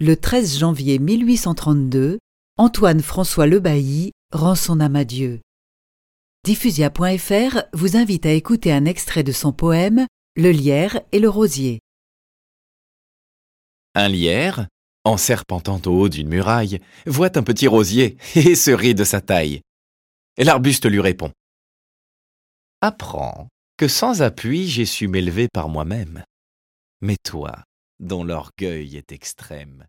Le 13 janvier 1832, Antoine François Le Bailly rend son âme à Dieu. Diffusia.fr vous invite à écouter un extrait de son poème Le lierre et le rosier. Un lierre, en serpentant au haut d'une muraille, voit un petit rosier et se rit de sa taille. L'arbuste lui répond Apprends que sans appui j'ai su m'élever par moi-même. Mais toi, dont l'orgueil est extrême,